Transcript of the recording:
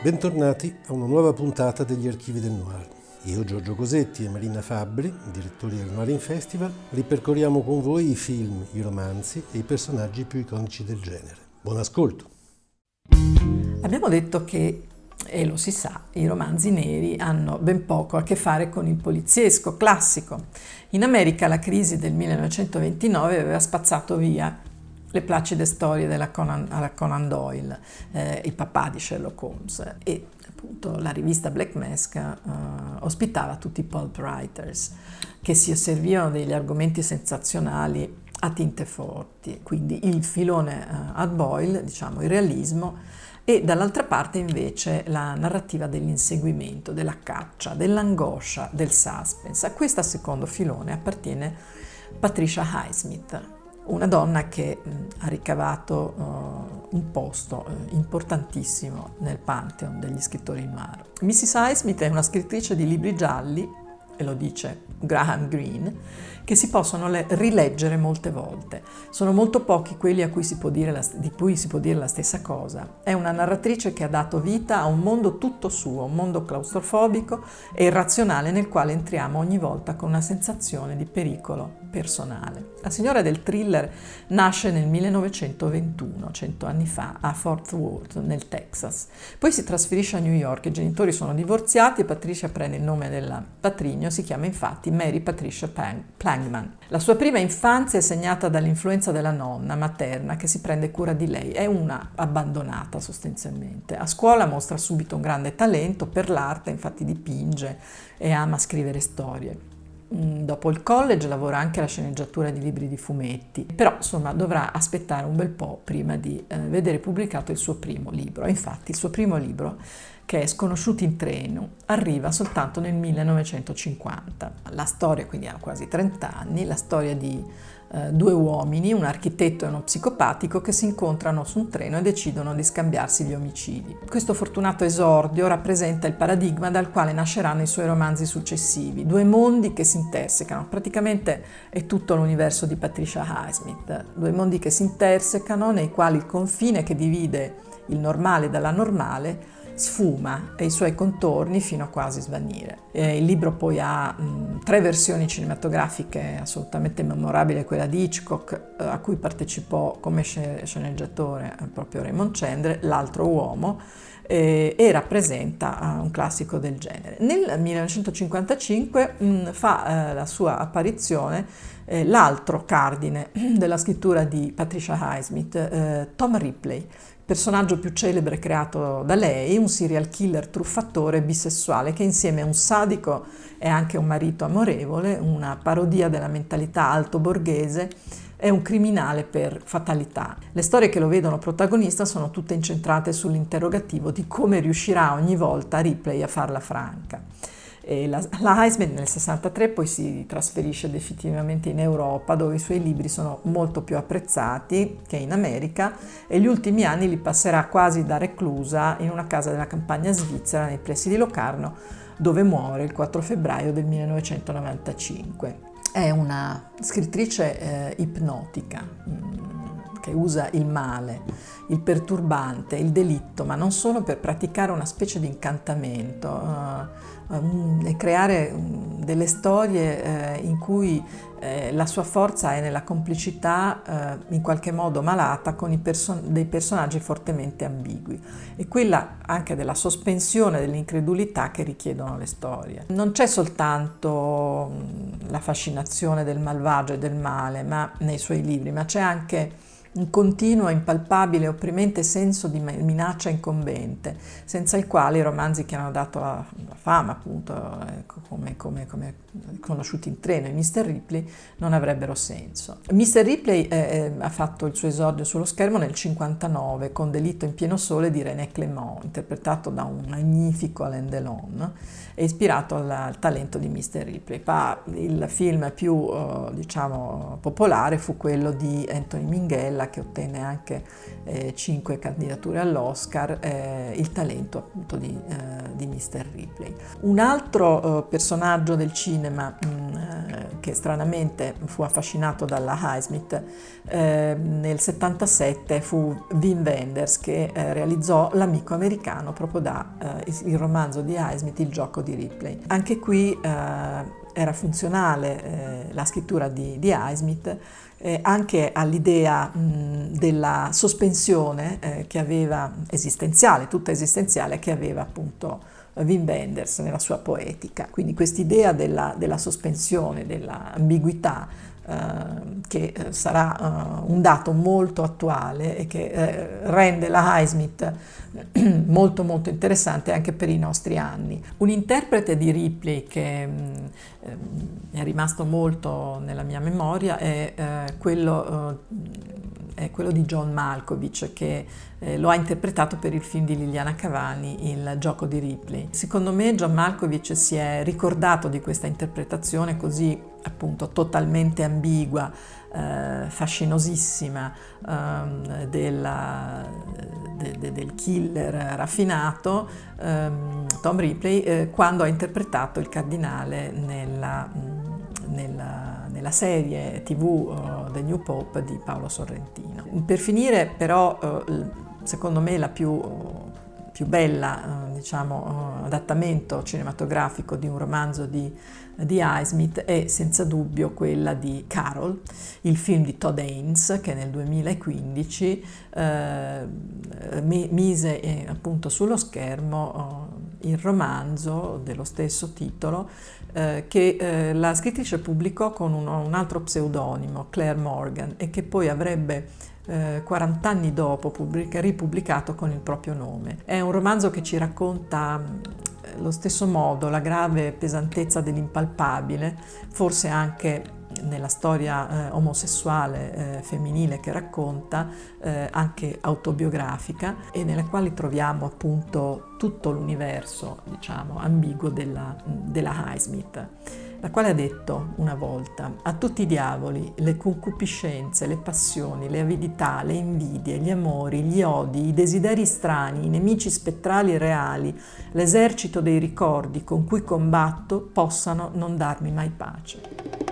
Bentornati a una nuova puntata degli Archivi del Noir. Io, Giorgio Cosetti e Marina Fabbri, direttori del Noir Festival, ripercorriamo con voi i film, i romanzi e i personaggi più iconici del genere. Buon ascolto! Abbiamo detto che, e lo si sa, i romanzi neri hanno ben poco a che fare con il poliziesco classico. In America la crisi del 1929 aveva spazzato via le placide storie della Conan, Conan Doyle, eh, il papà di Sherlock Holmes e appunto la rivista Black Mask eh, ospitava tutti i pulp writers che si servivano degli argomenti sensazionali a tinte forti, quindi il filone eh, ad Boyle, diciamo il realismo, e dall'altra parte invece la narrativa dell'inseguimento, della caccia, dell'angoscia, del suspense. A questo secondo filone appartiene Patricia Highsmith, una donna che ha ricavato uh, un posto uh, importantissimo nel pantheon degli scrittori noir. Mrs. Highsmith è una scrittrice di libri gialli, e lo dice Graham Greene, che si possono le- rileggere molte volte. Sono molto pochi quelli cui la, di cui si può dire la stessa cosa. È una narratrice che ha dato vita a un mondo tutto suo, un mondo claustrofobico e irrazionale nel quale entriamo ogni volta con una sensazione di pericolo personale. La signora del thriller nasce nel 1921, cento anni fa, a Fort Worth, nel Texas. Poi si trasferisce a New York, i genitori sono divorziati e Patricia prende il nome del patrigno, si chiama infatti Mary Patricia Plank Langman. La sua prima infanzia è segnata dall'influenza della nonna materna che si prende cura di lei, è una abbandonata sostanzialmente. A scuola mostra subito un grande talento per l'arte, infatti dipinge e ama scrivere storie. Mm, dopo il college lavora anche alla sceneggiatura di libri di fumetti, però insomma dovrà aspettare un bel po' prima di eh, vedere pubblicato il suo primo libro. Infatti il suo primo libro che è Sconosciuti in treno, arriva soltanto nel 1950. La storia, quindi ha quasi 30 anni, la storia di eh, due uomini, un architetto e uno psicopatico, che si incontrano su un treno e decidono di scambiarsi gli omicidi. Questo fortunato esordio rappresenta il paradigma dal quale nasceranno i suoi romanzi successivi, due mondi che si intersecano, praticamente è tutto l'universo di Patricia Highsmith, due mondi che si intersecano nei quali il confine che divide il normale dalla normale sfuma i suoi contorni fino a quasi svanire. E il libro poi ha mh, tre versioni cinematografiche assolutamente memorabili, quella di Hitchcock eh, a cui partecipò come sceneggiatore eh, proprio Raymond Chandler, L'altro uomo, eh, e rappresenta uh, un classico del genere. Nel 1955 mh, fa uh, la sua apparizione eh, l'altro cardine della scrittura di Patricia Highsmith, eh, Tom Ripley, personaggio più celebre creato da lei, un serial killer truffatore bisessuale che insieme a un sadico è anche un marito amorevole, una parodia della mentalità alto borghese, è un criminale per fatalità. Le storie che lo vedono protagonista sono tutte incentrate sull'interrogativo di come riuscirà ogni volta Ripley a farla franca. La, la Heisman nel 63 poi si trasferisce definitivamente in Europa dove i suoi libri sono molto più apprezzati che in America e gli ultimi anni li passerà quasi da reclusa in una casa della campagna svizzera nei pressi di Locarno dove muore il 4 febbraio del 1995. È una scrittrice eh, ipnotica mm, che usa il male, il perturbante, il delitto, ma non solo per praticare una specie di incantamento. Um, e creare um, delle storie eh, in cui eh, la sua forza è nella complicità eh, in qualche modo malata con person- dei personaggi fortemente ambigui e quella anche della sospensione dell'incredulità che richiedono le storie. Non c'è soltanto mh, la fascinazione del malvagio e del male ma, nei suoi libri, ma c'è anche un continuo, impalpabile opprimente senso di minaccia incombente, senza il quale i romanzi che hanno dato la, la fama, appunto, ecco, come, come, come, conosciuti in treno, i Mr. Ripley, non avrebbero senso. Mr. Ripley eh, eh, ha fatto il suo esordio sullo schermo nel 59 con Delitto in pieno sole di René Clément, interpretato da un magnifico Alain Delon e ispirato al, al talento di Mr. Ripley. Ma il film più, eh, diciamo, popolare fu quello di Anthony Minghella che ottenne anche eh, cinque candidature all'Oscar, eh, il talento appunto di, eh, di Mr. Ripley. Un altro eh, personaggio del cinema mh, mm, eh, che stranamente fu affascinato dalla Highsmith nel 77 fu Wim Wenders che realizzò L'amico americano proprio da il romanzo di Highsmith Il gioco di Ripley. Anche qui era funzionale eh, la scrittura di, di Highsmith eh, anche all'idea mh, della sospensione eh, che aveva esistenziale, tutta esistenziale, che aveva appunto Wim Wenders nella sua poetica. Quindi quest'idea della, della sospensione, dell'ambiguità eh, che eh, sarà uh, un dato molto attuale e che eh, rende la Highsmith molto molto interessante anche per i nostri anni. Un interprete di Ripley che mm, è rimasto molto nella mia memoria è, eh, quello, è quello, di John Malkovich che lo ha interpretato per il film di Liliana Cavani, Il gioco di Ripley. Secondo me John Malkovich si è ricordato di questa interpretazione così appunto totalmente ambigua, eh, fascinosissima eh, della, de, de, del killer raffinato, ehm, Tom Ripley, eh, quando ha interpretato il cardinale nella, nella, nella serie tv uh, The New Pope di Paolo Sorrentino. Per finire però, uh, secondo me la più più bella eh, diciamo, adattamento cinematografico di un romanzo di, di Highsmith è senza dubbio quella di Carol, il film di Todd Haynes che nel 2015 eh, mise eh, appunto sullo schermo eh, il romanzo dello stesso titolo eh, che eh, la scrittrice pubblicò con uno, un altro pseudonimo, Claire Morgan, e che poi avrebbe 40 anni dopo pubblica, ripubblicato con il proprio nome. È un romanzo che ci racconta allo stesso modo la grave pesantezza dell'impalpabile, forse anche nella storia eh, omosessuale eh, femminile che racconta, eh, anche autobiografica, e nella quale troviamo appunto tutto l'universo, diciamo, ambiguo della, della Highsmith la quale ha detto una volta a tutti i diavoli le concupiscenze, le passioni, le avidità, le invidie, gli amori, gli odi, i desideri strani, i nemici spettrali e reali, l'esercito dei ricordi con cui combatto possano non darmi mai pace.